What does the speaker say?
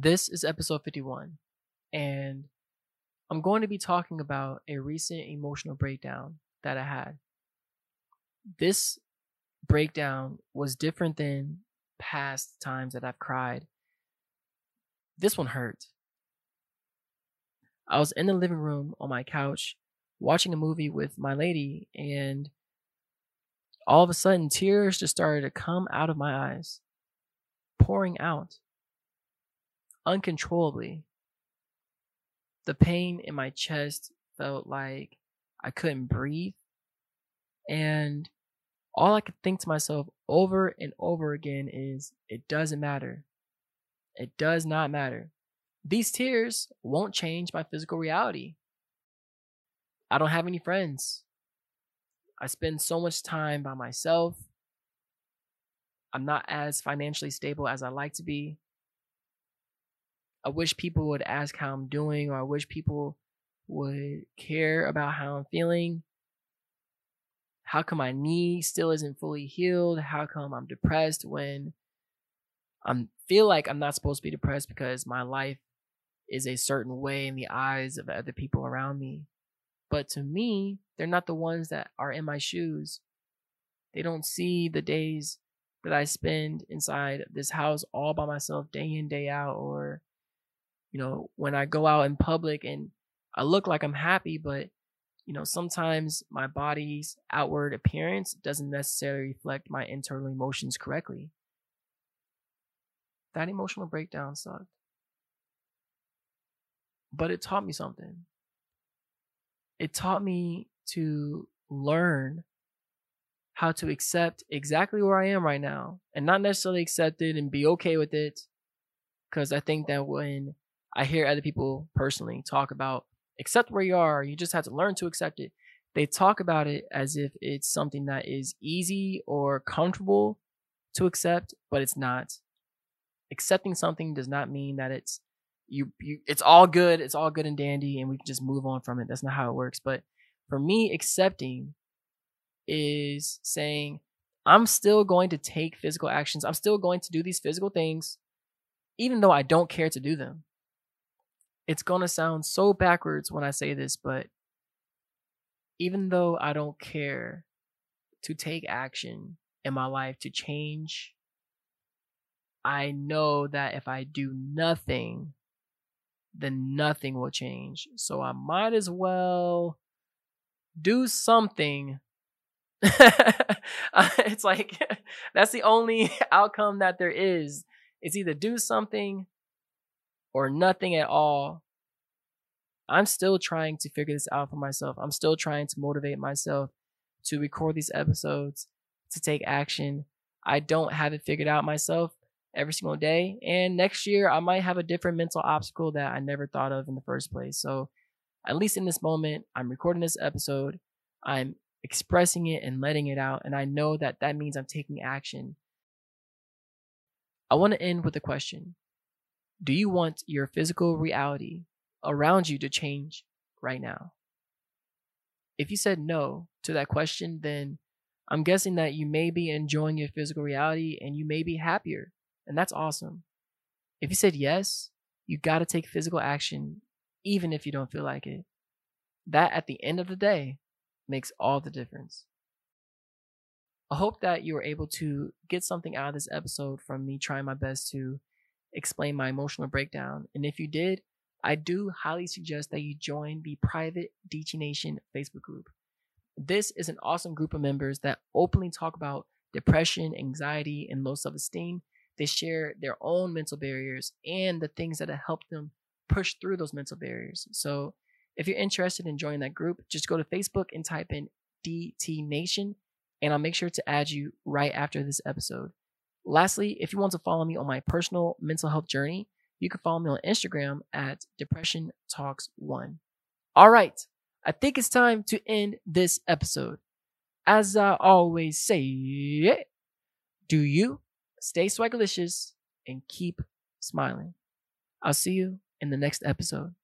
This is episode 51, and I'm going to be talking about a recent emotional breakdown that I had. This breakdown was different than past times that I've cried. This one hurt. I was in the living room on my couch watching a movie with my lady, and all of a sudden, tears just started to come out of my eyes, pouring out uncontrollably. The pain in my chest felt like I couldn't breathe. And all I could think to myself over and over again is it doesn't matter. It does not matter. These tears won't change my physical reality. I don't have any friends. I spend so much time by myself. I'm not as financially stable as I like to be. I wish people would ask how I'm doing, or I wish people would care about how I'm feeling. How come my knee still isn't fully healed? How come I'm depressed when I feel like I'm not supposed to be depressed because my life is a certain way in the eyes of other people around me. But to me, they're not the ones that are in my shoes. They don't see the days that I spend inside this house all by myself day in, day out, or, you know, when I go out in public and I look like I'm happy, but, you know, sometimes my body's outward appearance doesn't necessarily reflect my internal emotions correctly. That emotional breakdown sucked. But it taught me something it taught me to learn how to accept exactly where I am right now and not necessarily accept it and be okay with it. Because I think that when I hear other people personally talk about accept where you are, you just have to learn to accept it. They talk about it as if it's something that is easy or comfortable to accept, but it's not. Accepting something does not mean that it's you, you it's all good it's all good and dandy and we can just move on from it that's not how it works but for me accepting is saying i'm still going to take physical actions i'm still going to do these physical things even though i don't care to do them it's going to sound so backwards when i say this but even though i don't care to take action in my life to change I know that if I do nothing, then nothing will change. So I might as well do something. it's like that's the only outcome that there is. It's either do something or nothing at all. I'm still trying to figure this out for myself. I'm still trying to motivate myself to record these episodes, to take action. I don't have it figured out myself every single day. And next year, I might have a different mental obstacle that I never thought of in the first place. So, at least in this moment, I'm recording this episode, I'm expressing it and letting it out. And I know that that means I'm taking action. I want to end with a question Do you want your physical reality around you to change right now? If you said no to that question, then I'm guessing that you may be enjoying your physical reality and you may be happier and that's awesome. If you said yes, you got to take physical action, even if you don't feel like it. That at the end of the day makes all the difference. I hope that you were able to get something out of this episode from me trying my best to explain my emotional breakdown. And if you did, I do highly suggest that you join the private DT Nation Facebook group. This is an awesome group of members that openly talk about depression, anxiety, and low self esteem they share their own mental barriers and the things that have helped them push through those mental barriers. So if you're interested in joining that group, just go to Facebook and type in DT Nation, and I'll make sure to add you right after this episode. Lastly, if you want to follow me on my personal mental health journey, you can follow me on Instagram at Depression Talks One. All right, I think it's time to end this episode. As I always say, do you stay swagalicious, and keep smiling. I'll see you in the next episode.